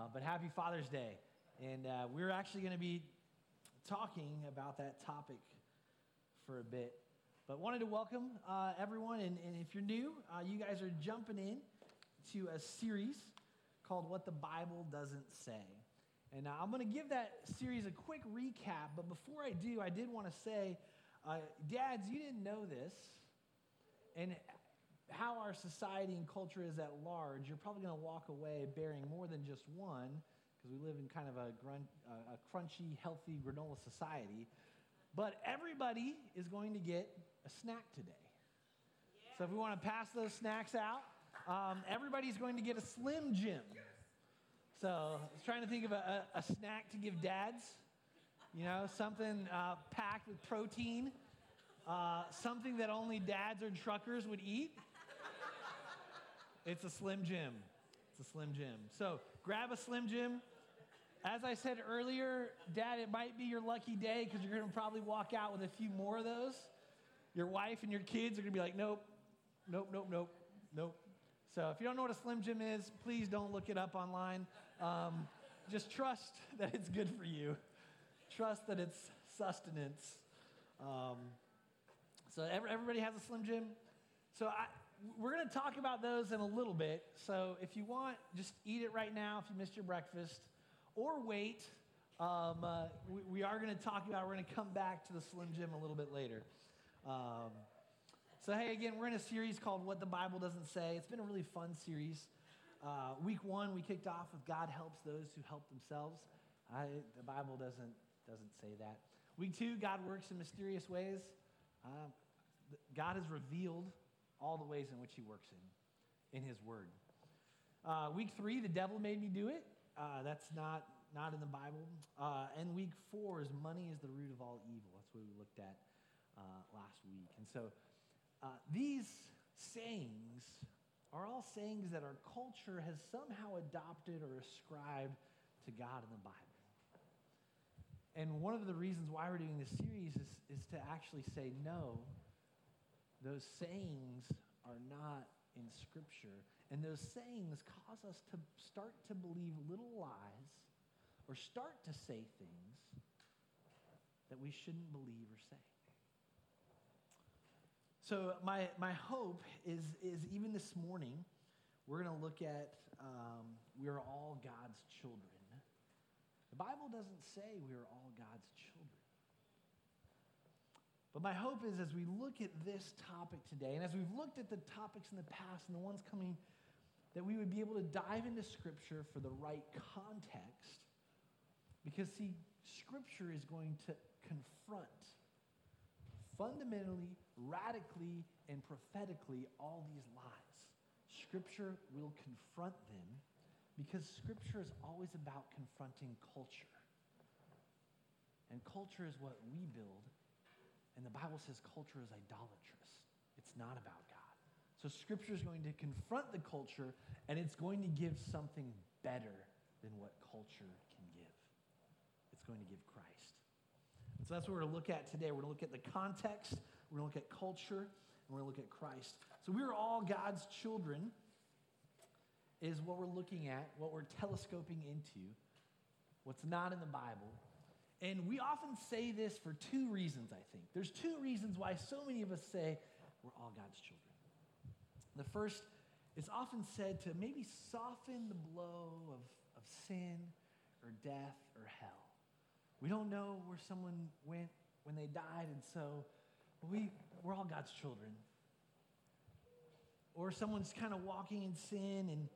Uh, but happy Father's Day. And uh, we're actually going to be talking about that topic for a bit. But wanted to welcome uh, everyone. And, and, if you're new, uh, you guys are jumping in to a series called What the Bible Doesn't Say. And uh, I'm going to give that series a quick recap. But before I do, I did want to say, dads, you didn't know this. And how our society and culture is at large, you're probably going to walk away bearing more than just one, because we live in kind of a, a crunchy, healthy granola society. But everybody is going to get a snack today. So if we want to pass those snacks out, um, everybody's going to get a Slim Jim. So I was trying to think of a, a, a snack to give dads. You know, something uh, packed with protein, uh, something that only dads or truckers would eat. It's a Slim Jim. It's a Slim Jim. So grab a Slim Jim. As I said earlier, Dad, it might be your lucky day because you're going to probably walk out with a few more of those. Your wife and your kids are going to be like, nope, nope, nope, nope, nope. So if you don't know what a Slim Jim is, please don't look it up online. Um, just trust that it's good for you. Trust that it's sustenance. Um, so everybody has a Slim Jim. So I, we're going to talk about those in a little bit. So if you want, just eat it right now if you missed your breakfast, or wait. Um, uh, we, we, are going to talk about. We're going to come back to the Slim Jim a little bit later. Um, so hey, again, we're in a series called "What the Bible Doesn't Say." It's been a really fun series. Uh, week one, we kicked off with "God helps those who help themselves." I, the Bible doesn't doesn't say that. Week two, God works in mysterious ways. Uh, God has revealed all the ways in which he works in, in his word. Uh, week three, the devil made me do it. Uh, that's not, not in the Bible. Uh, and week four is money is the root of all evil. That's what we looked at uh, last week. And so uh, these sayings are all sayings that our culture has somehow adopted or ascribed to God in the Bible. And one of the reasons why we're doing this series is, is to actually say, no, those sayings are not in Scripture. And those sayings cause us to start to believe little lies or start to say things that we shouldn't believe or say. So, my, my hope is, is even this morning, we're going to look at um, we are all God's children. The Bible doesn't say we are all God's children. But my hope is as we look at this topic today, and as we've looked at the topics in the past and the ones coming, that we would be able to dive into Scripture for the right context. Because, see, Scripture is going to confront fundamentally, radically, and prophetically all these lies. Scripture will confront them because Scripture is always about confronting culture. And culture is what we build and the Bible says culture is idolatrous, it's not about God. So Scripture is going to confront the culture, and it's going to give something better than what culture can give. It's going to give Christ. And so that's what we're going to look at today. We're going to look at the context, we're going to look at culture, and we're going to look at Christ. So we are all God's children, is what we're looking at, what we're telescoping into, what's not in the Bible, and we often say this for two reasons, I think. There's two reasons why so many of us say we're all God's children. The first is often said to maybe soften the blow of, of sin or death or hell. We don't know where someone went when they died, and so we, we're all God's children. Or someone's kind of walking in sin, and,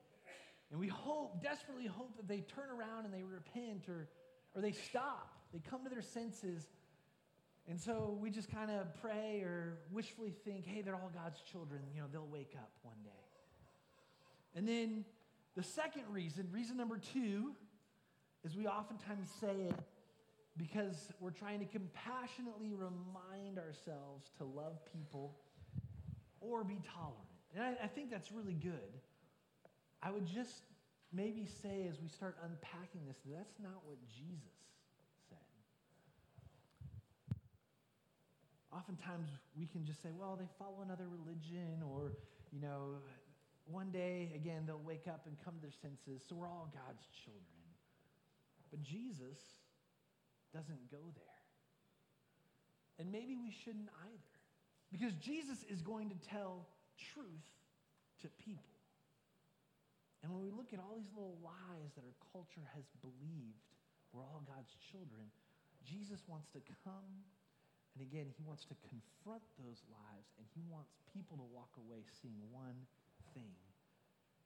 and we hope, desperately hope that they turn around and they repent or, or they stop they come to their senses. And so we just kind of pray or wishfully think, hey, they're all God's children. You know, they'll wake up one day. And then the second reason, reason number two, is we oftentimes say it because we're trying to compassionately remind ourselves to love people or be tolerant. And I, I think that's really good. I would just maybe say as we start unpacking this, that's not what Jesus oftentimes we can just say, well, they follow another religion or, you know, one day, again, they'll wake up and come to their senses. So we're all God's children. But Jesus doesn't go there. And maybe we shouldn't either. Because Jesus is going to tell truth to people. And when we look at all these little lies that our culture has believed, we're all God's children, Jesus wants to come, and again, he wants to confront those lives, and he wants people to walk away seeing one thing,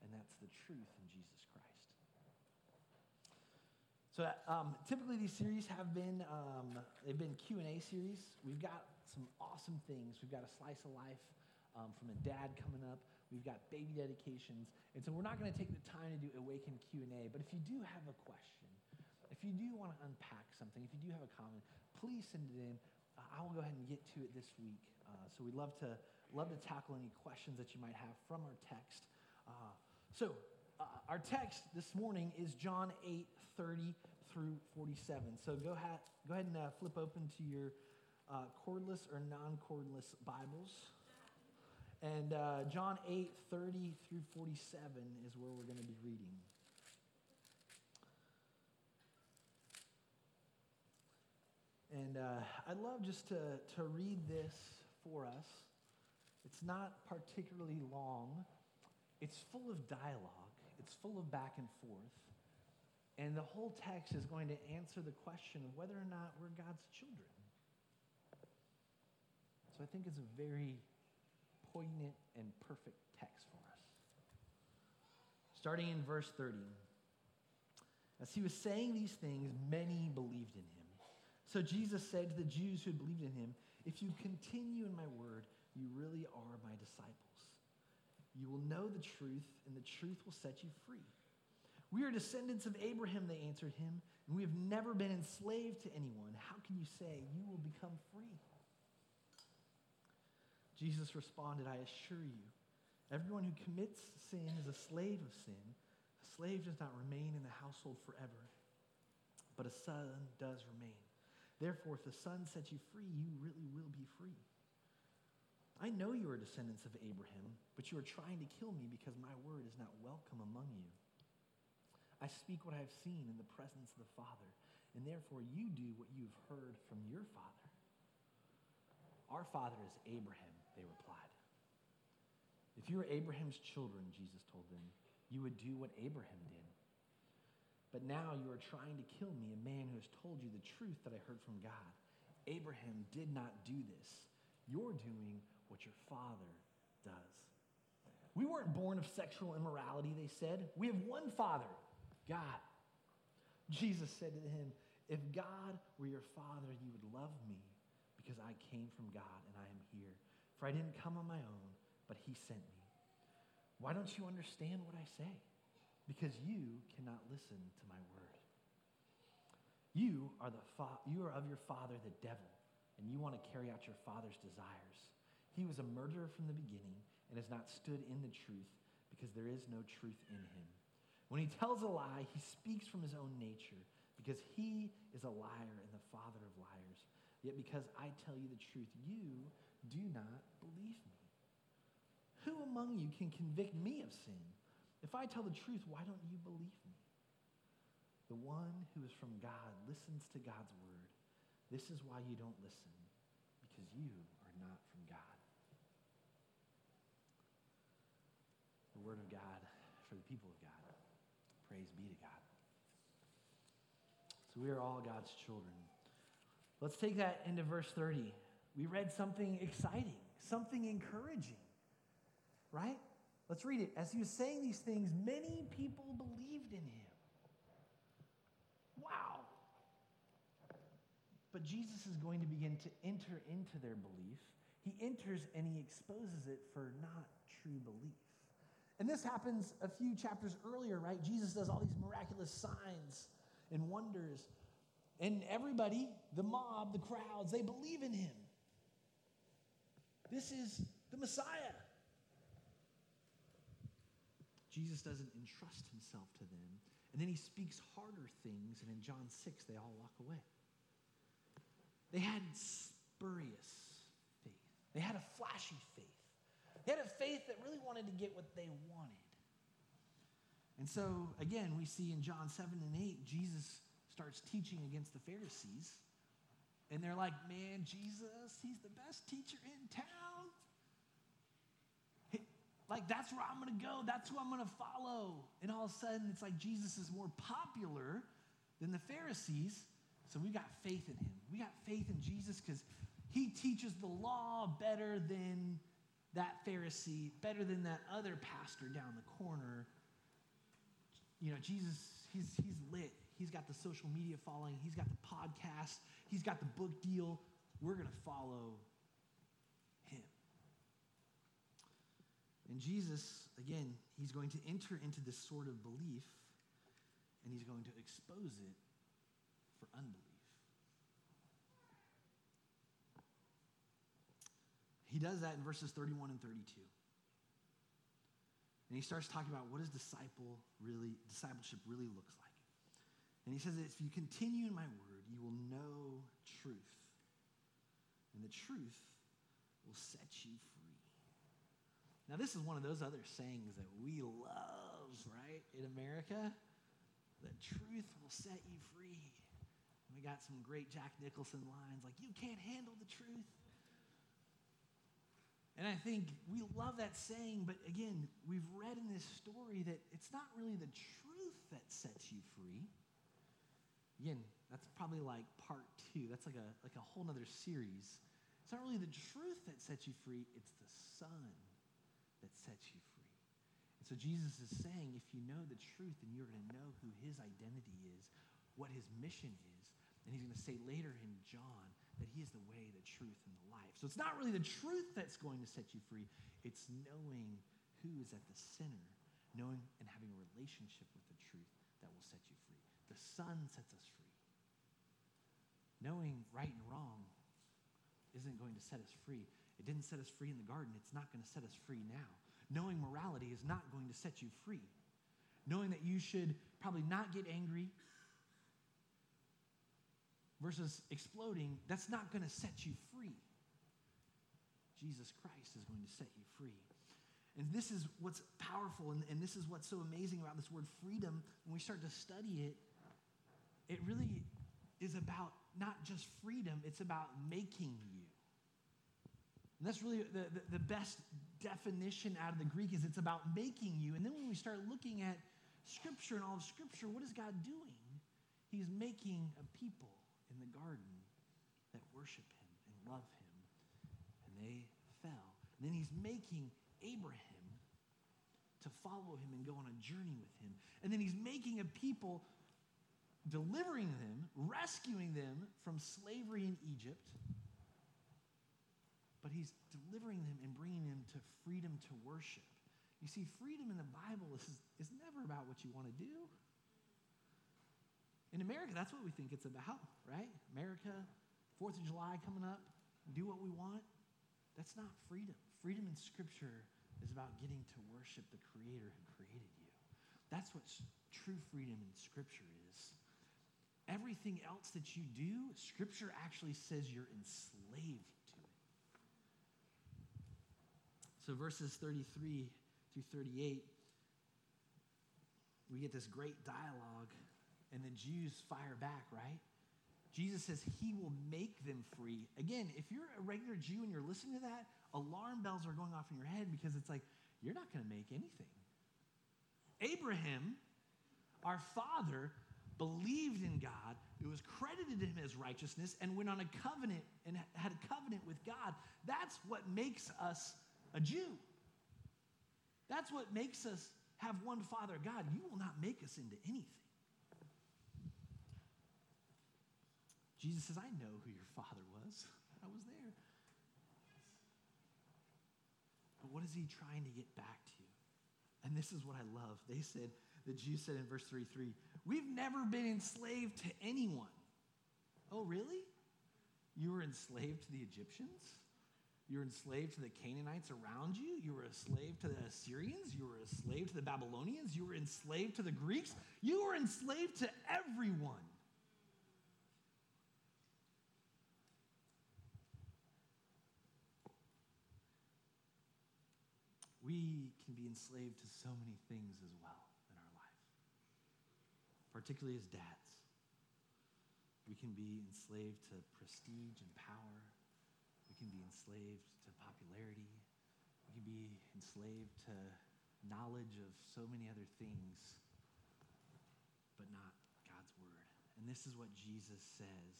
and that's the truth in Jesus Christ. So um, typically these series have been um, they've been Q and A series. We've got some awesome things. We've got a slice of life um, from a dad coming up. We've got baby dedications, and so we're not going to take the time to do Awaken Q and A. But if you do have a question, if you do want to unpack something, if you do have a comment, please send it in. I will go ahead and get to it this week. Uh, so we'd love to love to tackle any questions that you might have from our text. Uh, so uh, our text this morning is John 8, 30 through 47. So go, ha- go ahead and uh, flip open to your uh, cordless or non-cordless Bibles. And John 8, 30 through 47 is where we're going to be reading. And uh, I'd love just to, to read this for us. It's not particularly long, it's full of dialogue, it's full of back and forth. And the whole text is going to answer the question of whether or not we're God's children. So I think it's a very poignant and perfect text for us. Starting in verse 30. As he was saying these things, many believed in him. So Jesus said to the Jews who had believed in him, If you continue in my word, you really are my disciples. You will know the truth, and the truth will set you free. We are descendants of Abraham, they answered him, and we have never been enslaved to anyone. How can you say you will become free? Jesus responded, I assure you, everyone who commits sin is a slave of sin. A slave does not remain in the household forever, but a son does remain. Therefore, if the son sets you free, you really will be free. I know you are descendants of Abraham, but you are trying to kill me because my word is not welcome among you. I speak what I have seen in the presence of the Father, and therefore you do what you have heard from your father. Our father is Abraham they replied. If you were Abraham's children, Jesus told them, you would do what Abraham did. But now you are trying to kill me, a man who has told you the truth that I heard from God. Abraham did not do this. You're doing what your father does. We weren't born of sexual immorality, they said. We have one father, God. Jesus said to him, If God were your father, you would love me because I came from God and I am here. For I didn't come on my own, but he sent me. Why don't you understand what I say? Because you cannot listen to my word. You are, the fa- you are of your father, the devil, and you want to carry out your father's desires. He was a murderer from the beginning and has not stood in the truth because there is no truth in him. When he tells a lie, he speaks from his own nature because he is a liar and the father of liars. Yet because I tell you the truth, you do not believe me. Who among you can convict me of sin? If I tell the truth, why don't you believe me? The one who is from God listens to God's word. This is why you don't listen, because you are not from God. The word of God for the people of God. Praise be to God. So we are all God's children. Let's take that into verse 30 we read something exciting, something encouraging, right? Let's read it. As he was saying these things, many people believed in him. Wow. But Jesus is going to begin to enter into their belief. He enters and he exposes it for not true belief. And this happens a few chapters earlier, right? Jesus does all these miraculous signs and wonders. And everybody, the mob, the crowds, they believe in him. This is the Messiah. Jesus doesn't entrust himself to them. And then he speaks harder things, and in John 6, they all walk away. They had spurious faith, they had a flashy faith. They had a faith that really wanted to get what they wanted. And so, again, we see in John 7 and 8, Jesus starts teaching against the Pharisees. And they're like, man, Jesus, he's the best teacher in town. Like, that's where I'm to go. That's who I'm to follow. And all of a sudden, it's like Jesus is more popular than the Pharisees. So we got faith in him. We got faith in Jesus because he teaches the law better than that Pharisee, better than that other pastor down the corner. You know, Jesus, he's, he's lit. He's got the social media following, he's got the podcast, he's got the book deal. We're going to follow him. And Jesus, again, he's going to enter into this sort of belief and he's going to expose it for unbelief. He does that in verses 31 and 32. And he starts talking about what does disciple really discipleship really looks like. And he says if you continue in my word, you will know truth. And the truth will set you free. Now, this is one of those other sayings that we love, right, in America. The truth will set you free. And we got some great Jack Nicholson lines like, you can't handle the truth. And I think we love that saying, but again, we've read in this story that it's not really the truth that sets you free. Again, that's probably like part two. That's like a, like a whole other series. It's not really the truth that sets you free, it's the Son that sets you free. And so Jesus is saying if you know the truth, then you're going to know who his identity is, what his mission is. And he's going to say later in John that he is the way, the truth, and the life. So it's not really the truth that's going to set you free, it's knowing who is at the center, knowing and having a relationship with the truth that will set you free. The Son sets us free. Knowing right and wrong isn't going to set us free. It didn't set us free in the garden, it's not going to set us free now. Knowing morality is not going to set you free. Knowing that you should probably not get angry versus exploding, that's not going to set you free. Jesus Christ is going to set you free. And this is what's powerful, and, and this is what's so amazing about this word freedom. When we start to study it, it really is about not just freedom, it's about making you. And that's really the, the, the, best definition out of the Greek is it's about making you. And then when we start looking at Scripture and all of Scripture, what is God doing? He's making a people in the garden that worship him and love him. And they fell. And then he's making Abraham to follow him and go on a journey with him. And then he's making a people, delivering them, rescuing them from slavery in Egypt. But he's delivering them and bringing them to freedom to worship. You see, freedom in the Bible is, is never about what you want to do. In America, that's what we think it's about, right? America, Fourth of July coming up, do what we want. That's not freedom. Freedom in Scripture is about getting to worship the Creator who created you. That's what true freedom in Scripture is. Everything else that you do, Scripture actually says you're enslaved to it. So, verses 33 through 38, we get this great dialogue and the Jews fire back, right? Jesus says he will make them free. Again, if you're a regular Jew and you're listening to that, alarm bells are going off in your head because it's like, you're not going to make anything. Abraham, our father, believed in God. It was credited to him as righteousness and went on a covenant and had a covenant with God. That's what makes us a Jew. That's what makes us have one Father God. You will not make us into anything. Jesus says, I know who your father was. I was there. But what is he trying to get back to? You? And this is what I love. They said, the Jews said in verse 33, We've never been enslaved to anyone. Oh, really? You were enslaved to the Egyptians? You were enslaved to the Canaanites around you. You were a slave to the Assyrians. You were a slave to the Babylonians. You were enslaved to the Greeks. You were enslaved to everyone. we can be enslaved to so many things as well in our life, particularly as dads. We can be enslaved to prestige and power. Can be enslaved to popularity. We can be enslaved to knowledge of so many other things, but not God's word. And this is what Jesus says.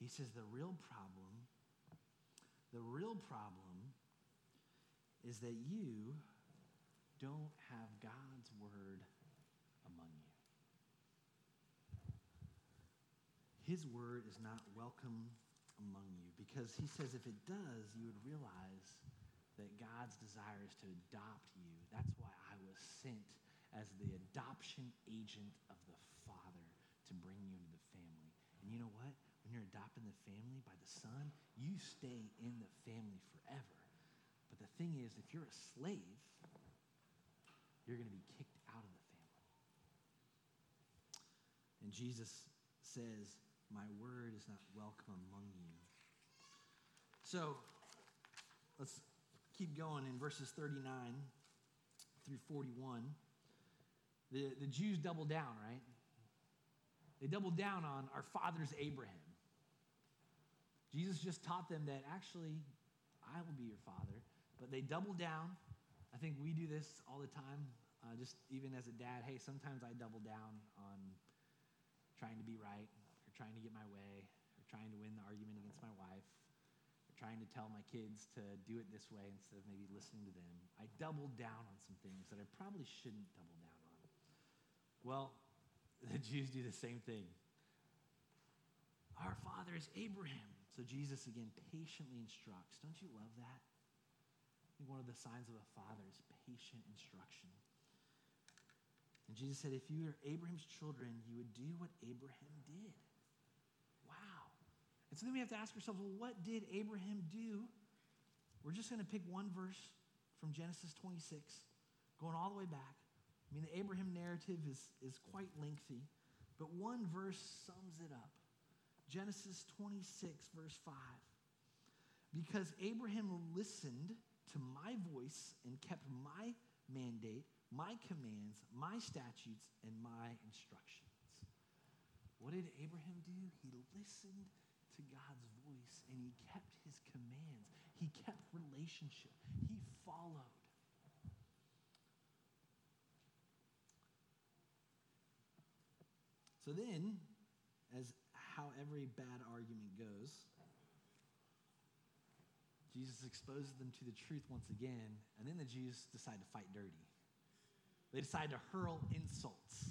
He says the real problem, the real problem is that you don't have God's word among you. His word is not welcome among you because he says if it does, you would realize that God's desire is to adopt you. That's why I was sent as the adoption agent of the Father to bring you into the family. And you know what? When you're adopted in the family by the Son, you stay in the family forever. But the thing is, if you're a slave, you're going to be kicked out of the family. And Jesus says, My word is not welcome among you. So let's keep going in verses 39 through 41. The, the Jews double down, right? They double down on our fathers Abraham. Jesus just taught them that actually, I will be your father. But they double down. I think we do this all the time, uh, just even as a dad. Hey, sometimes I double down on trying to be right, trying to get my way, or trying to win the argument against my wife, or trying to tell my kids to do it this way instead of maybe listening to them. I doubled down on some things that I probably shouldn't double down on. Well, the Jews do the same thing. Our father is Abraham. So Jesus again patiently instructs. Don't you love that? One of the signs of a father is patient instruction. And Jesus said, if you are Abraham's children, you would do what Abraham did. And so then we have to ask ourselves, well, what did Abraham do? We're just going to pick one verse from Genesis 26, going all the way back. I mean, the Abraham narrative is, is quite lengthy, but one verse sums it up. Genesis 26, verse 5. Because Abraham listened to my voice and kept my mandate, my commands, my statutes, and my instructions. What did Abraham do? He listened to God's voice and he kept his commands. He kept relationship. He followed. So then, as how every bad argument goes, Jesus exposes them to the truth once again, and then the Jews decide to fight dirty. They decide to hurl insults.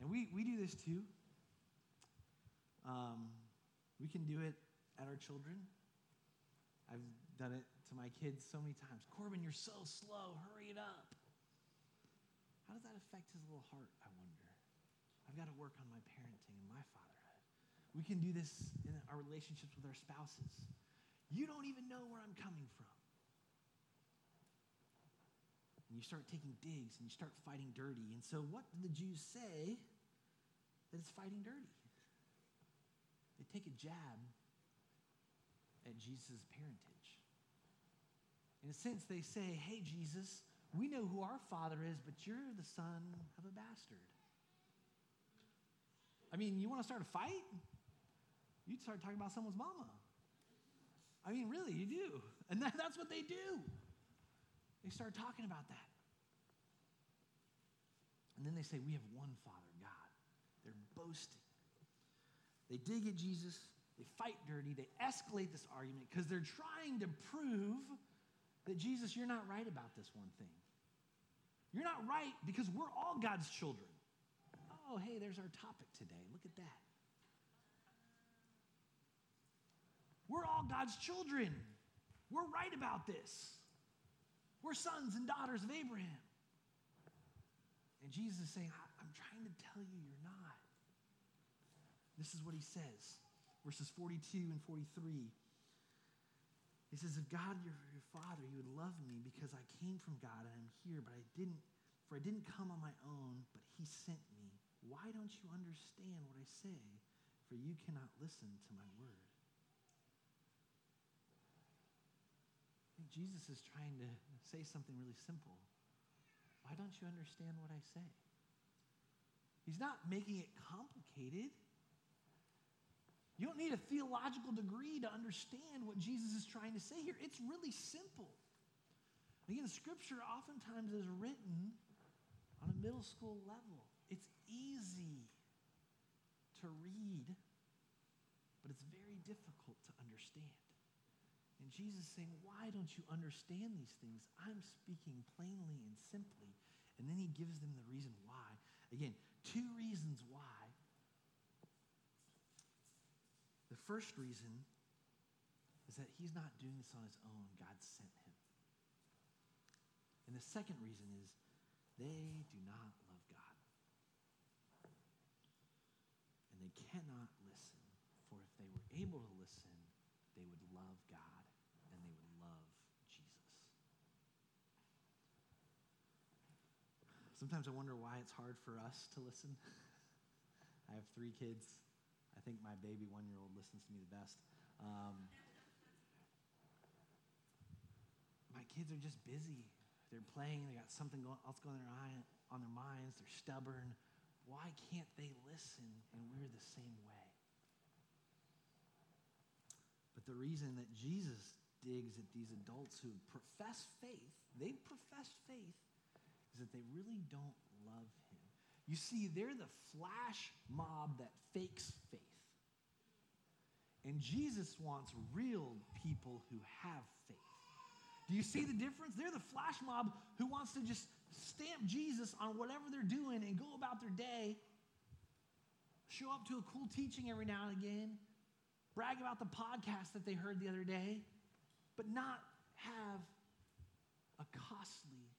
And we, we do this too. Um, we can do it at our children. I've done it to my kids so many times. Corbin, you're so slow. Hurry it up. How does that affect his little heart, I wonder? I've got to work on my parenting and my fatherhood. We can do this in our relationships with our spouses. You don't even know where I'm coming from. And you start taking digs and you start fighting dirty. And so, what do the Jews say that it's fighting dirty? They take a jab at Jesus' parentage. In a sense, they say, Hey, Jesus, we know who our father is, but you're the son of a bastard. I mean, you want to start a fight? You'd start talking about someone's mama. I mean, really, you do. And that, that's what they do. They start talking about that. And then they say, We have one Father, God. They're boasting. They dig at Jesus, they fight dirty, they escalate this argument because they're trying to prove that Jesus, you're not right about this one thing. You're not right because we're all God's children. Oh, hey, there's our topic today. Look at that. We're all God's children. We're right about this. We're sons and daughters of Abraham. And Jesus is saying, I'm trying to tell you you're. This is what he says, verses 42 and 43. He says, If God, your, your father, you would love me because I came from God and I'm here, but I didn't, for I didn't come on my own, but he sent me. Why don't you understand what I say? For you cannot listen to my word. think Jesus is trying to say something really simple. Why don't you understand what I say? He's not making it complicated. You don't need a theological degree to understand what Jesus is trying to say here. It's really simple. Again, scripture oftentimes is written on a middle school level. It's easy to read, but it's very difficult to understand. And Jesus is saying, Why don't you understand these things? I'm speaking plainly and simply. And then he gives them the reason why. Again, two reasons why the first reason is that he's not doing this on his own, God sent him. And the second reason is they do not love God. And they cannot listen, for if they were able to listen, they would love God and they would love Jesus. Sometimes I wonder why it's hard for us to listen. I have three kids. I think my baby one year old listens to me the best. Um, my kids are just busy. They're playing, they got something else going on on their minds, they're stubborn. Why can't they listen? And we're the same way. But the reason that Jesus digs at these adults who profess faith, they profess faith, is that they really don't love him. You see, they're the flash mob that fakes faith. And Jesus wants real people who have faith. Do you see the difference? They're the flash mob who wants to just stamp Jesus on whatever they're doing and go about their day, show up to a cool teaching every now and again, brag about the podcast that they heard the other day, but not have a costly,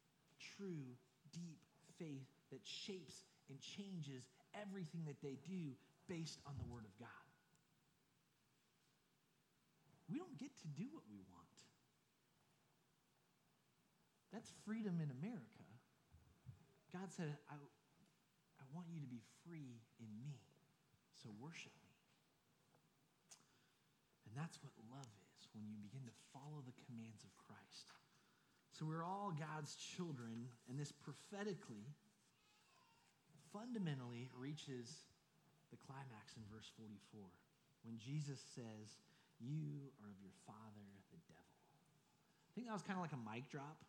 true, deep faith that shapes and changes everything that they do based on the Word of God. We don't get to do what we want. That's freedom in America. God said, I, I want you to be free in me, so worship me. And that's what love is when you begin to follow the commands of Christ. So we're all God's children, and this prophetically, fundamentally reaches the climax in verse 44 when Jesus says, you are of your father, the devil. I think that was kind of like a mic drop.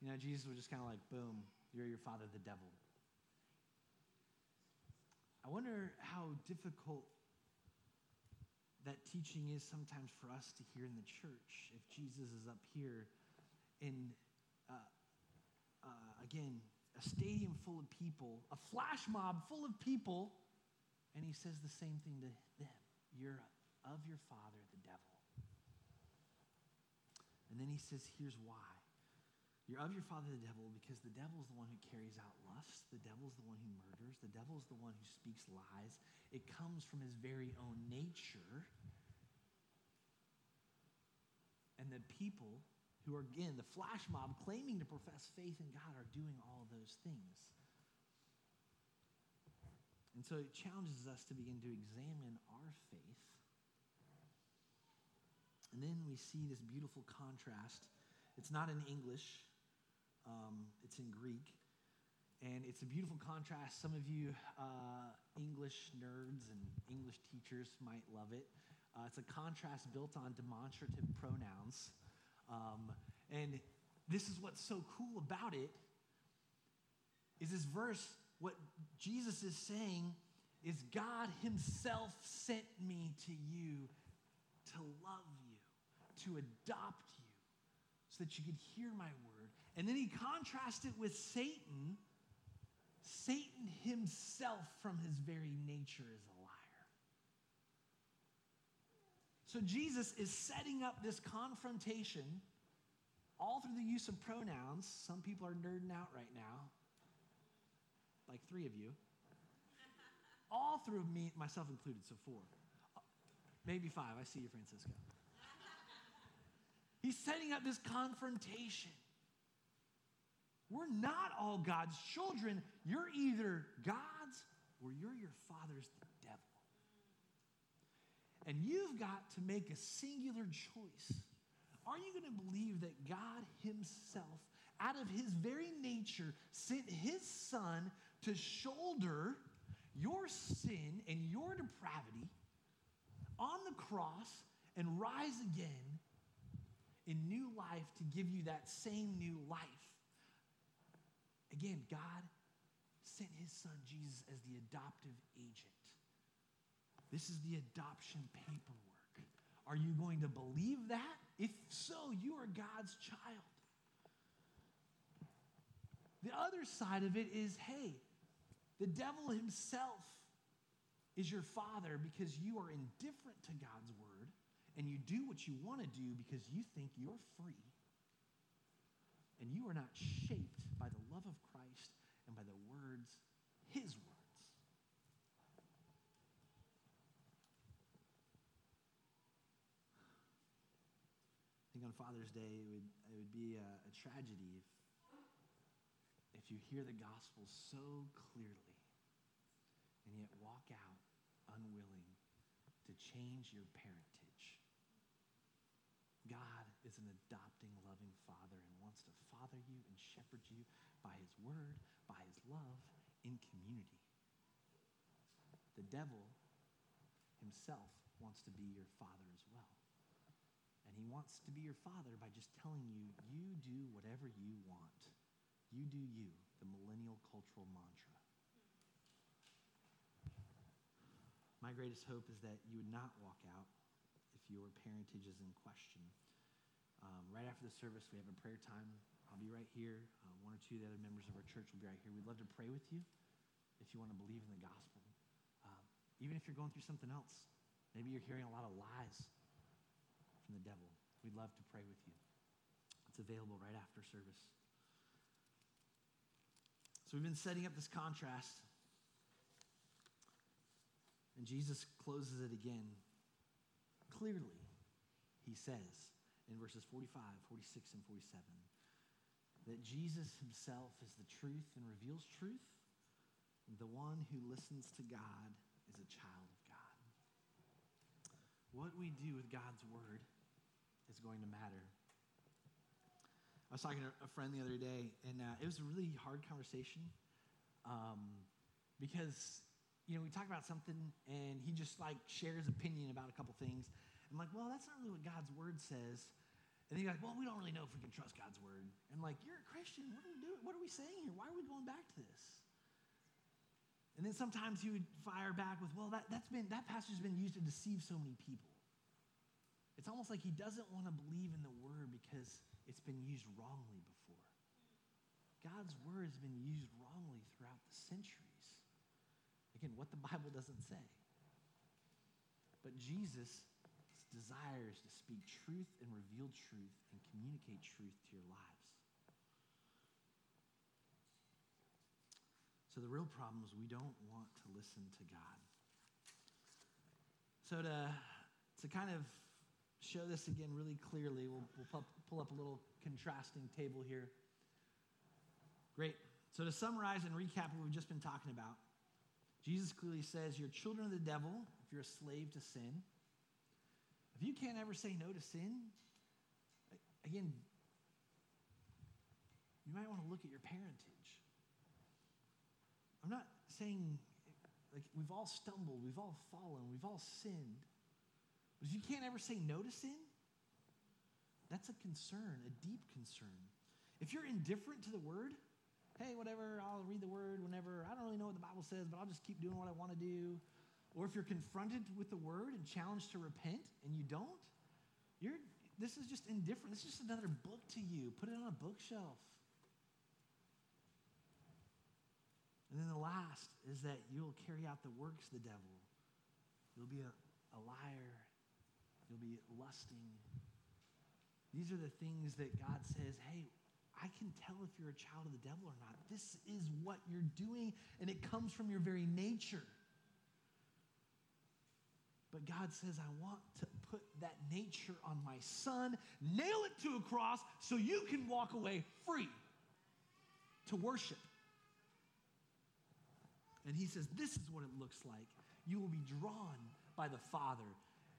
You know, Jesus was just kind of like, boom, you're your father, the devil. I wonder how difficult that teaching is sometimes for us to hear in the church. If Jesus is up here and uh, uh, again, a stadium full of people, a flash mob full of people, and he says the same thing to them You're of your father, the devil. And then he says, here's why. You're of your father, the devil, because the devil is the one who carries out lust. The devil is the one who murders. The devil is the one who speaks lies. It comes from his very own nature. And the people who are, again, the flash mob claiming to profess faith in God are doing all those things. And so it challenges us to begin to examine our faith and then we see this beautiful contrast. It's not in English, um, it's in Greek. And it's a beautiful contrast. Some of you uh, English nerds and English teachers might love it. Uh, it's a contrast built on demonstrative pronouns. Um, and this is what's so cool about it is this verse what jesus is saying is god himself sent me to you to love you to adopt you so that you could hear my word. And then he contrasts it with Satan. Satan himself, from his very nature, is liar. So Jesus is setting up this confrontation all through the use of pronouns. Some people are nerding out right now, like three of you. all through me, myself included, so four. Maybe five. I see you, Francisco. He's setting up this confrontation. We're not all God's children. You're either God's or you're your father's. And you've got to make a singular choice. are you going to believe that God Himself, out of His very nature, sent His Son to shoulder your sin and your depravity on the cross and rise again in new life to give you that same new life? Again, God sent His Son Jesus as the adoptive agent. This is the adoption paperwork. Are you going to believe that? If so, you are God's child. The other side of it is hey, the devil himself is your father because you are indifferent to God's word and you do what you want to do because you think you're free. And you are not shaped by the love of Christ and by the words, his words. think on Father's Day, it would, it would be a, a tragedy if, if you hear the gospel so clearly and yet walk out unwilling to change your parentage. God is an adopting, loving Father and wants to father you and shepherd you by His word, by His love, in community. The devil himself wants to be your father as well. And he wants to be your father by just telling you, you do whatever you want. You do you, the millennial cultural mantra. My greatest hope is that you would not walk out if your parentage is in question. Um, right after the service, we have a prayer time. I'll be right here. Uh, one or two of the other members of our church will be right here. We'd love to pray with you if you want to believe in the gospel. Um, even if you're going through something else, maybe you're hearing a lot of lies from the devil. We'd love to pray with you. It's available right after service. So we've been setting up this contrast. And Jesus closes it again. Clearly, he says in verses 45, 46, and 47 that Jesus himself is the truth and reveals truth. And The one who listens to God is a child of God. What we do with God's word is going to matter. I was talking to a friend the other day, and uh, it was a really hard conversation um, because, you know, we talk about something, and he just like shares opinion about a couple things. I'm like, well, that's not really what God's word says. And he's like, well, we don't really know if we can trust God's word. And like, you're a Christian. What are we doing? What are we saying here? Why are we going back to this? And then sometimes he would fire back with, well, that, that's been, that passage has been used to deceive so many people. It's almost like he doesn't want to believe in the word because it's been used wrongly before. God's word has been used wrongly throughout the centuries. Again, what the Bible doesn't say. But Jesus desires to speak truth and reveal truth and communicate truth to your lives. So the real problem is we don't want to listen to God. So to, to kind of show this again really clearly, we'll, we'll pull up a little contrasting table here. Great. So, to summarize and recap what we've just been talking about, Jesus clearly says, You're children of the devil if you're a slave to sin. If you can't ever say no to sin, again, you might want to look at your parentage. I'm not saying, like, we've all stumbled, we've all fallen, we've all sinned. If you can't ever say no to sin, that's a concern, a deep concern. If you're indifferent to the word, hey, whatever, I'll read the word whenever. I don't really know what the Bible says, but I'll just keep doing what I want to do. Or if you're confronted with the word and challenged to repent and you don't, you're, this is just indifferent. This is just another book to you. Put it on a bookshelf. And then the last is that you'll carry out the works of the devil. You'll be a, a liar You'll be lusting. These are the things that God says, hey, I can tell if you're a child of the devil or not. This is what you're doing, and it comes from your very nature. But God says, I want to put that nature on my son, nail it to a cross so you can walk away free to worship. And he says, This is what it looks like. You will be drawn by the Father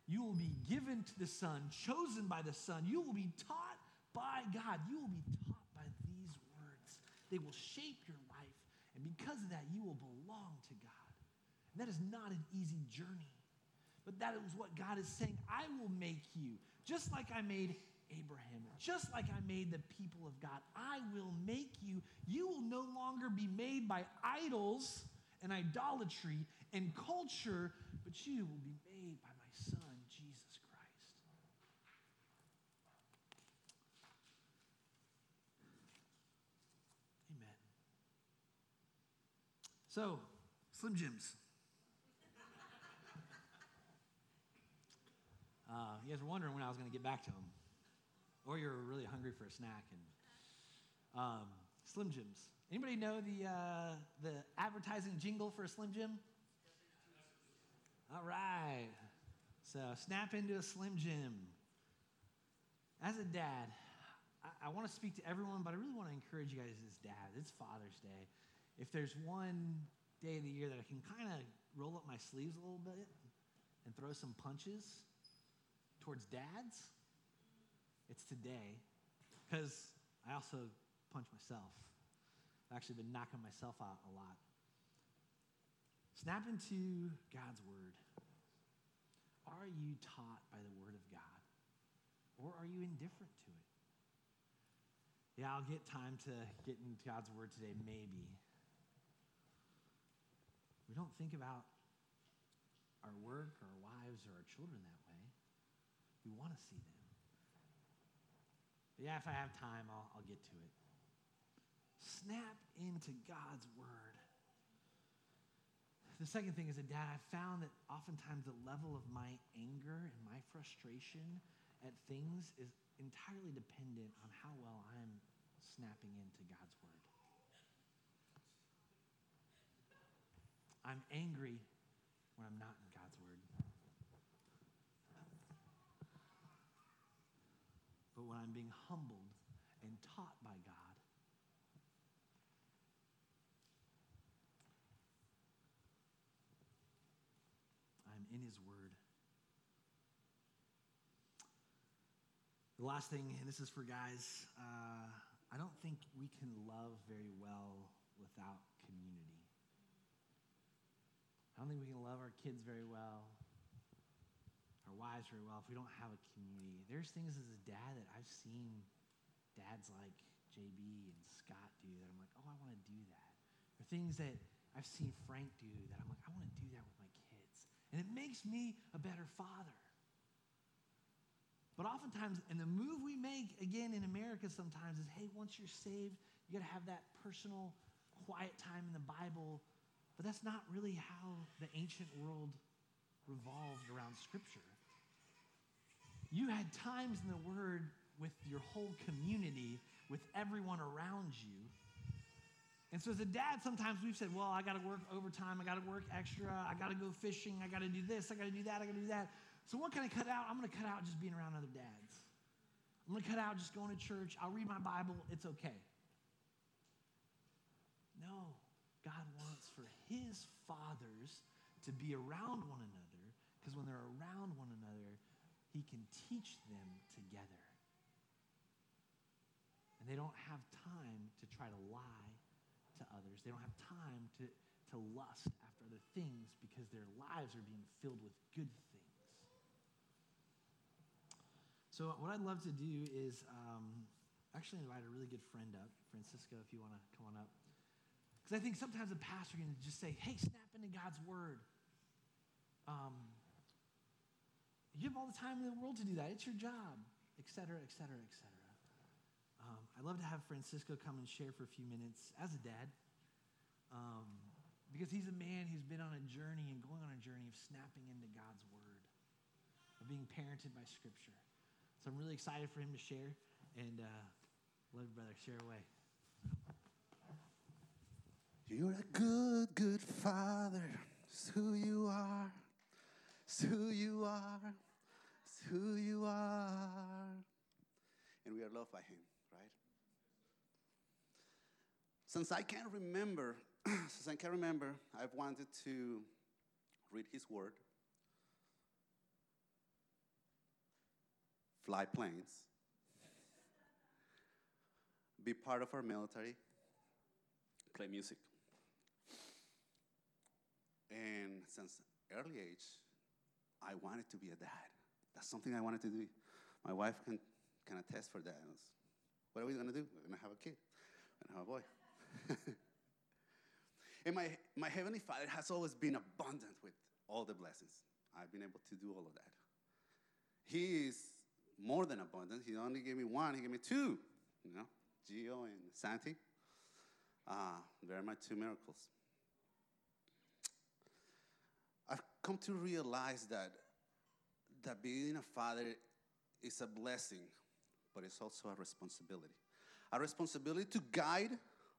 You will be given to the Son, chosen by the Son. You will be taught by God. You will be taught by these words. They will shape your life. And because of that, you will belong to God. And that is not an easy journey. But that is what God is saying. I will make you, just like I made Abraham, just like I made the people of God. I will make you. You will no longer be made by idols and idolatry and culture, but you will be made by my Son, Jesus Christ. Amen. So, Slim Jims. Uh, you guys were wondering when I was going to get back to them, or you're really hungry for a snack. And um, Slim Jims. Anybody know the uh, the advertising jingle for a Slim Jim? All right. So snap into a Slim Jim. As a dad, I, I want to speak to everyone, but I really want to encourage you guys as dads. It's Father's Day. If there's one day of the year that I can kind of roll up my sleeves a little bit and throw some punches towards dads, it's today. Because I also punch myself. I've actually been knocking myself out a lot. Snap into God's word. Are you taught by the word of God? Or are you indifferent to it? Yeah, I'll get time to get into God's word today, maybe. We don't think about our work, or our wives, or our children that way. We want to see them. But yeah, if I have time, I'll, I'll get to it. Snap into God's word. The second thing is that, Dad, I found that oftentimes the level of my anger and my frustration at things is entirely dependent on how well I'm snapping into God's word. I'm angry when I'm not in God's word. But when I'm being humbled and taught by God, I'm in His Word. The last thing, and this is for guys, uh, I don't think we can love very well without community. I don't think we can love our kids very well, our wives very well, if we don't have a community. There's things as a dad that I've seen dads like JB and Scott do that I'm like, oh, I want to do that. Or things that I've seen Frank do that I'm like, I want to do that with my kids. And it makes me a better father. But oftentimes, and the move we make, again, in America sometimes is hey, once you're saved, you got to have that personal, quiet time in the Bible. But that's not really how the ancient world revolved around Scripture. You had times in the Word with your whole community, with everyone around you. And so, as a dad, sometimes we've said, Well, I got to work overtime, I got to work extra, I got to go fishing, I got to do this, I got to do that, I got to do that. So, what can I cut out? I'm going to cut out just being around other dads. I'm going to cut out just going to church. I'll read my Bible. It's okay. No, God wants for his fathers to be around one another because when they're around one another, he can teach them together. And they don't have time to try to lie to others, they don't have time to, to lust after other things because their lives are being filled with good things. So, what I'd love to do is um, actually invite a really good friend up, Francisco, if you want to come on up. Because I think sometimes a pastor can just say, hey, snap into God's word. Um, you have all the time in the world to do that. It's your job, et cetera, et cetera, et cetera. Um, I'd love to have Francisco come and share for a few minutes as a dad. Um, because he's a man who's been on a journey and going on a journey of snapping into God's word, of being parented by Scripture. So I'm really excited for him to share. And uh, love you, brother. Share away. You're a good, good father. It's who you are. It's who you are. It's who you are. And we are loved by him, right? Since I can't remember, since I can't remember, I've wanted to read his word. fly planes, be part of our military, play music. And since early age, I wanted to be a dad. That's something I wanted to do. My wife can, can attest for that. Was, what are we going to do? We're going to have a kid. We're going to have a boy. and my, my Heavenly Father has always been abundant with all the blessings. I've been able to do all of that. He is more than abundant. He only gave me one, he gave me two. You know, Gio and Santi. Ah, they're my two miracles. I've come to realize that, that being a father is a blessing, but it's also a responsibility. A responsibility to guide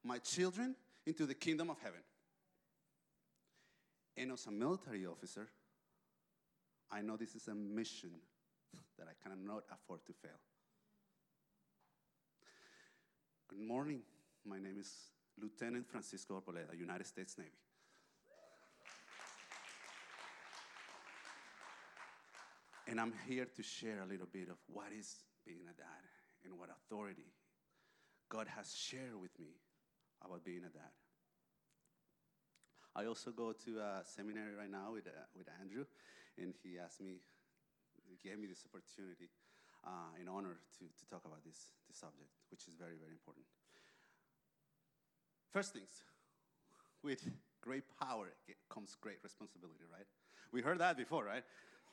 my children into the kingdom of heaven. And as a military officer, I know this is a mission that I cannot afford to fail. Good morning. My name is Lieutenant Francisco Arboleda, United States Navy. And I'm here to share a little bit of what is being a dad and what authority God has shared with me about being a dad. I also go to a seminary right now with, uh, with Andrew, and he asked me, he gave me this opportunity uh, in honor to, to talk about this, this subject, which is very, very important. First things, with great power comes great responsibility, right? We heard that before, right?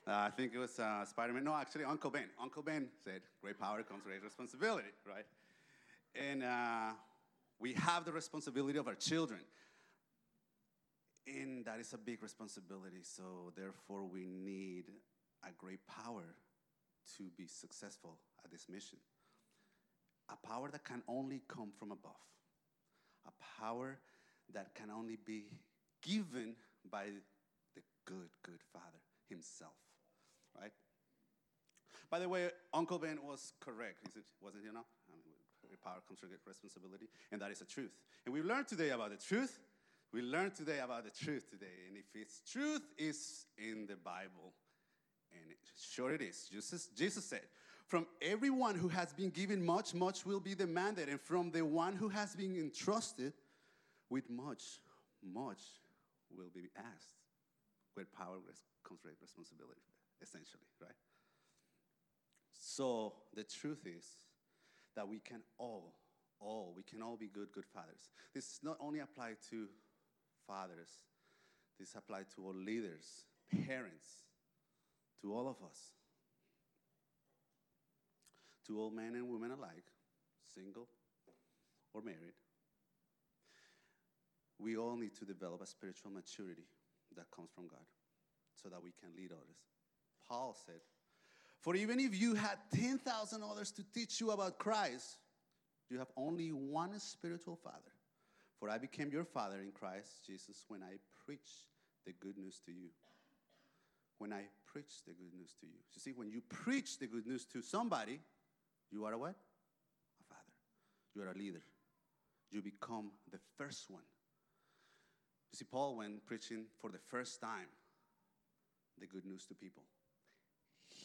Uh, I think it was uh, Spider Man. No, actually, Uncle Ben. Uncle Ben said, Great power comes great responsibility, right? And uh, we have the responsibility of our children. And that is a big responsibility. So, therefore, we need a great power to be successful at this mission. A power that can only come from above, a power that can only be given by the good, good Father Himself right? By the way, Uncle Ben was correct, wasn't he? Not? I mean, power comes with responsibility, and that is the truth. And we learned today about the truth. We learned today about the truth today, and if its truth is in the Bible, and it, sure it is. Jesus, Jesus said, "From everyone who has been given much, much will be demanded, and from the one who has been entrusted with much, much will be asked." With power comes great responsibility essentially, right? So the truth is that we can all, all, we can all be good, good fathers. This not only apply to fathers, this applies to all leaders, parents, to all of us, to all men and women alike, single or married. We all need to develop a spiritual maturity that comes from God so that we can lead others. Paul said, For even if you had 10,000 others to teach you about Christ, you have only one spiritual father. For I became your father in Christ Jesus when I preached the good news to you. When I preached the good news to you. You see, when you preach the good news to somebody, you are a what? A father. You are a leader. You become the first one. You see, Paul, when preaching for the first time the good news to people,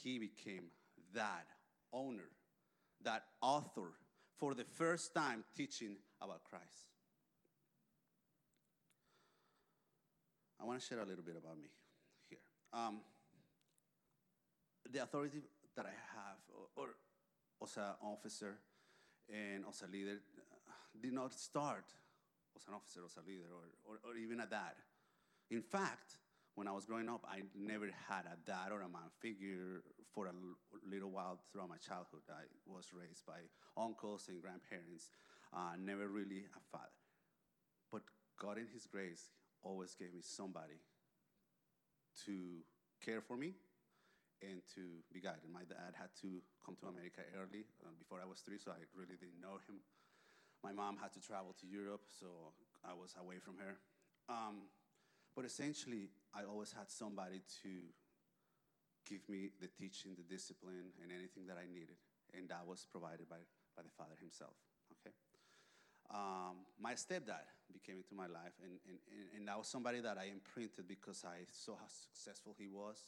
he became that owner, that author for the first time teaching about Christ. I want to share a little bit about me here. Um, the authority that I have, or, or as an officer and as a leader, uh, did not start as an officer, as a leader, or, or, or even a dad. In fact, when I was growing up, I never had a dad or a mom figure for a little while throughout my childhood. I was raised by uncles and grandparents, uh, never really a father. But God, in His grace, always gave me somebody to care for me and to be guided. My dad had to come to America early, uh, before I was three, so I really didn't know him. My mom had to travel to Europe, so I was away from her. Um, but essentially, I always had somebody to give me the teaching, the discipline, and anything that I needed. And that was provided by, by the Father Himself. Okay? Um, my stepdad became into my life, and, and, and, that was somebody that I imprinted because I saw how successful he was.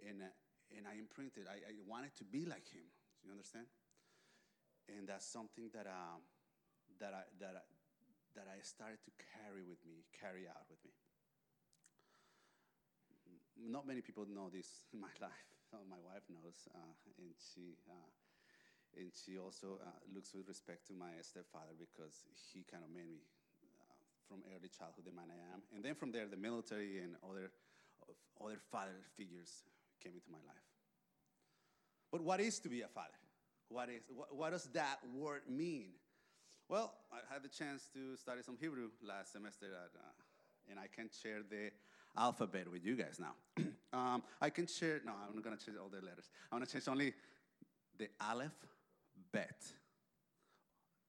And, uh, and I imprinted, I, I wanted to be like him. Do You understand? And that's something that, um, that, I, that, I, that I started to carry with me, carry out with me. Not many people know this in my life. My wife knows, uh, and she uh, and she also uh, looks with respect to my stepfather because he kind of made me uh, from early childhood the man I am, and then from there the military and other other father figures came into my life. But what is to be a father? What, is, what, what does that word mean? Well, I had the chance to study some Hebrew last semester, at, uh, and I can share the alphabet with you guys now. um, I can share, no, I'm not going to change all the letters. I'm going to change only the Aleph bet.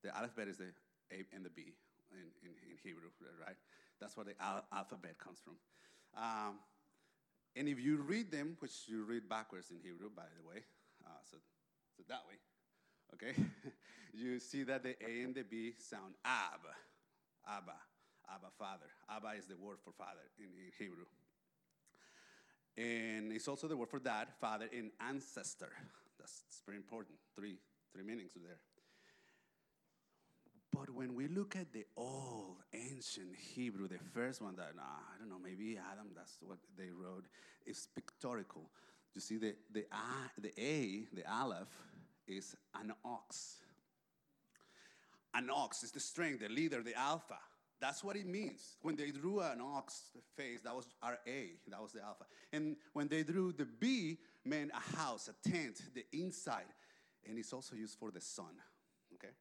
The Aleph bet is the A and the B in, in, in Hebrew, right? That's where the al- alphabet comes from. Um, and if you read them, which you read backwards in Hebrew, by the way, uh, so, so that way, okay, you see that the A and the B sound Ab, Abba, Abba, Father. Abba is the word for father in, in Hebrew. And it's also the word for dad, father, and ancestor. That's, that's very important. Three, three meanings there. But when we look at the old ancient Hebrew, the first one that, uh, I don't know, maybe Adam, that's what they wrote, is pictorial. You see, the, the, the A, the Aleph, is an ox. An ox is the strength, the leader, the alpha. That's what it means. When they drew an ox face, that was our A, that was the alpha. And when they drew the B, meant a house, a tent, the inside. And it's also used for the sun, okay?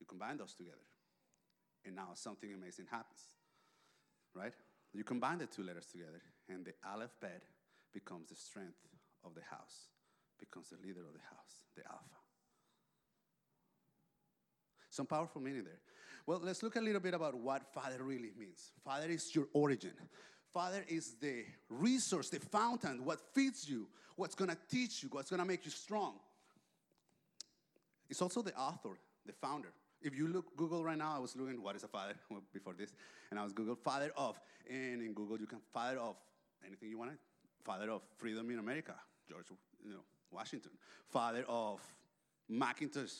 You combine those together, and now something amazing happens, right? You combine the two letters together, and the Aleph bet becomes the strength of the house, becomes the leader of the house, the Alpha. Some powerful meaning there. Well, let's look a little bit about what Father really means. Father is your origin. Father is the resource, the fountain, what feeds you, what's gonna teach you, what's gonna make you strong. It's also the author, the founder. If you look Google right now, I was looking what is a father before this, and I was Google father of, and in Google you can father of anything you want. Father of freedom in America, George, you know, Washington. Father of Macintosh,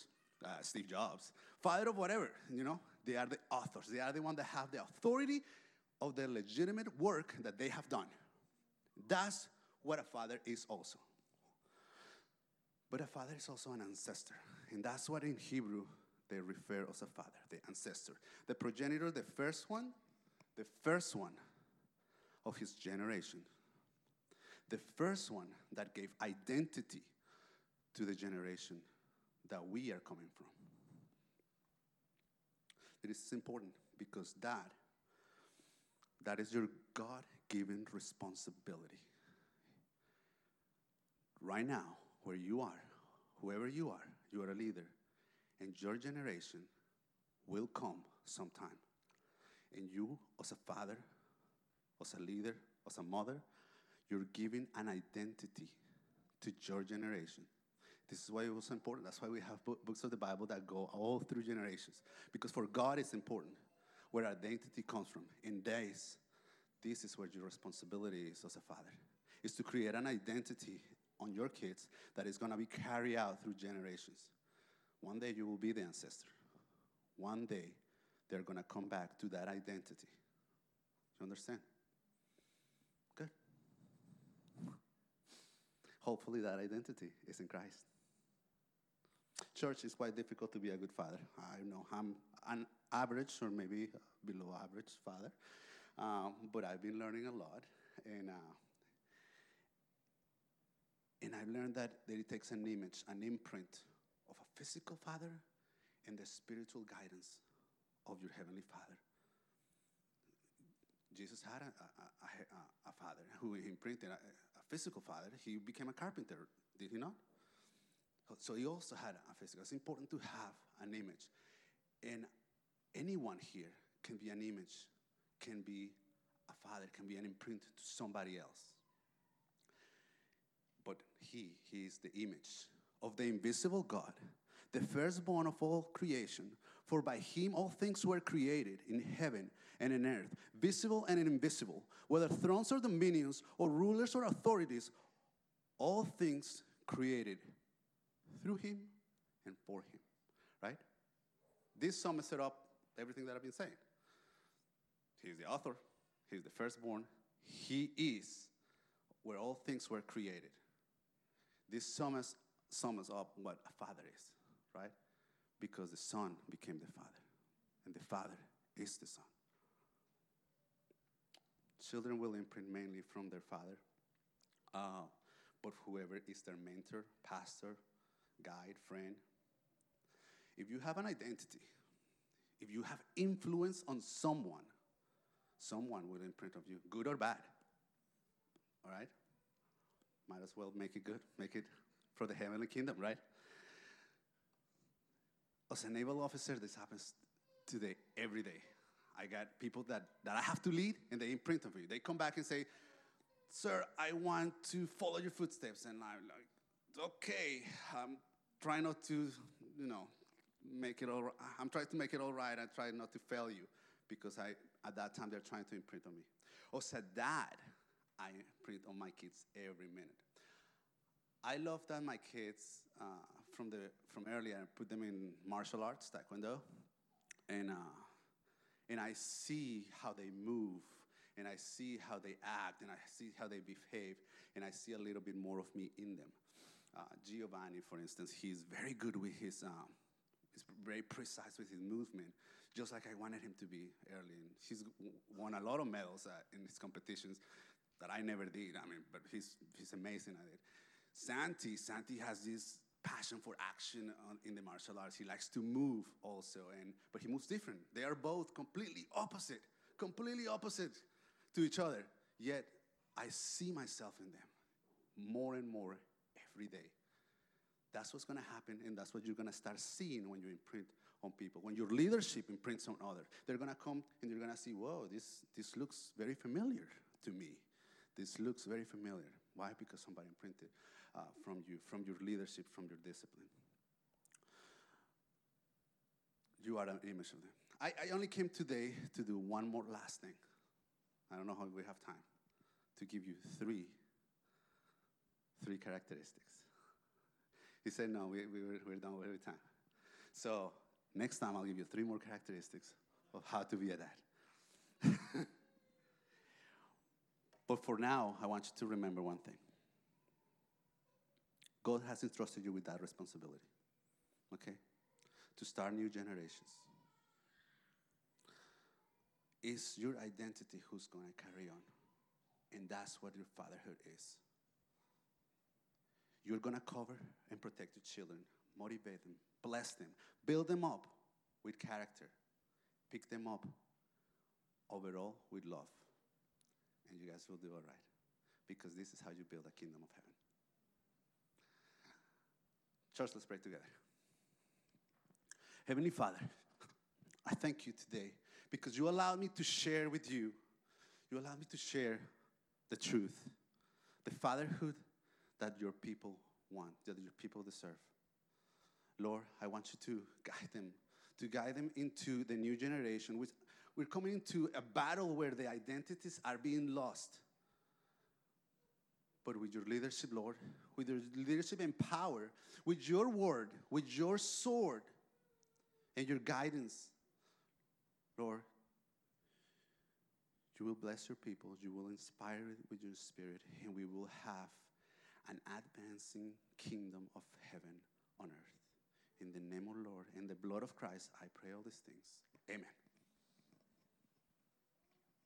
uh, Steve Jobs. Father of whatever, you know, they are the authors. They are the one that have the authority of the legitimate work that they have done. That's what a father is also. But a father is also an ancestor. And that's what in Hebrew they refer as a father, the ancestor. The progenitor, the first one, the first one of his generation. The first one that gave identity to the generation that we are coming from. It is important because that that is your God-given responsibility. Right now, where you are, whoever you are, you are a leader, and your generation will come sometime. And you, as a father, as a leader, as a mother, you're giving an identity to your generation. This is why it was important. That's why we have books of the Bible that go all through generations. Because for God, it's important where identity comes from. In days, this is where your responsibility is as a father, is to create an identity on your kids that is going to be carried out through generations. One day you will be the ancestor. One day they're going to come back to that identity. You understand? Good. Hopefully that identity is in Christ. Church is quite difficult to be a good father. I know I'm an average or maybe below average father, um, but I've been learning a lot, and uh, and I've learned that, that it takes an image, an imprint of a physical father, and the spiritual guidance of your heavenly Father. Jesus had a, a, a, a father who imprinted a physical father. He became a carpenter, did he not? So he also had a physical. It's important to have an image. And anyone here can be an image, can be a father, can be an imprint to somebody else. But he, he is the image of the invisible God, the firstborn of all creation. For by him all things were created in heaven and in earth, visible and invisible, whether thrones or dominions or rulers or authorities, all things created through him and for him, right? This sums set up everything that I've been saying. He's the author, he's the firstborn, he is where all things were created. This sums, sums up what a father is, right? Because the son became the father, and the father is the son. Children will imprint mainly from their father, uh, but whoever is their mentor, pastor, guide, friend. If you have an identity, if you have influence on someone, someone will imprint of you, good or bad. All right? Might as well make it good, make it for the heavenly kingdom, right? As a naval officer, this happens today, every day. I got people that, that I have to lead, and they imprint on you. They come back and say, Sir, I want to follow your footsteps. And I'm like, Okay, I'm trying not to, you know, make it all. I'm trying to make it all right. I try not to fail you because I, at that time, they're trying to imprint on me. Or said, Dad, I imprint on my kids every minute. I love that my kids, uh, from, the, from earlier, put them in martial arts, taekwondo, and, uh, and I see how they move, and I see how they act, and I see how they behave, and I see a little bit more of me in them. Uh, Giovanni, for instance, he's very good with his, um, he's very precise with his movement, just like I wanted him to be early. And he's won a lot of medals uh, in his competitions that I never did. I mean, but he's, he's amazing at it. Santi, Santi has this passion for action on, in the martial arts. He likes to move also, and but he moves different. They are both completely opposite, completely opposite to each other. Yet I see myself in them more and more every day. That's what's going to happen, and that's what you're going to start seeing when you imprint on people. When your leadership imprints on others, they're going to come and you're going to see, whoa, this, this looks very familiar to me. This looks very familiar. Why? Because somebody imprinted uh, from you, from your leadership, from your discipline. You are an image of them. I, I only came today to do one more last thing. I don't know how we have time to give you three, three characteristics. He said, no, we, we we're, we're done with time. So next time I'll give you three more characteristics of how to be a dad. but for now, I want you to remember one thing. God has entrusted you with that responsibility, okay? To start new generations. It's your identity who's going to carry on. And that's what your fatherhood is. You're going to cover and protect your children, motivate them, bless them, build them up with character, pick them up overall with love. And you guys will do all right. Because this is how you build a kingdom of heaven. Church, let's pray together. Heavenly Father, I thank you today because you allowed me to share with you, you allowed me to share the truth, the fatherhood that your people want, that your people deserve. Lord, I want you to guide them, to guide them into the new generation. Which we're coming into a battle where the identities are being lost. But with your leadership, Lord, with your leadership and power, with your word, with your sword, and your guidance, Lord, you will bless your people, you will inspire it with your spirit, and we will have an advancing kingdom of heaven on earth. In the name of the Lord, in the blood of Christ, I pray all these things. Amen.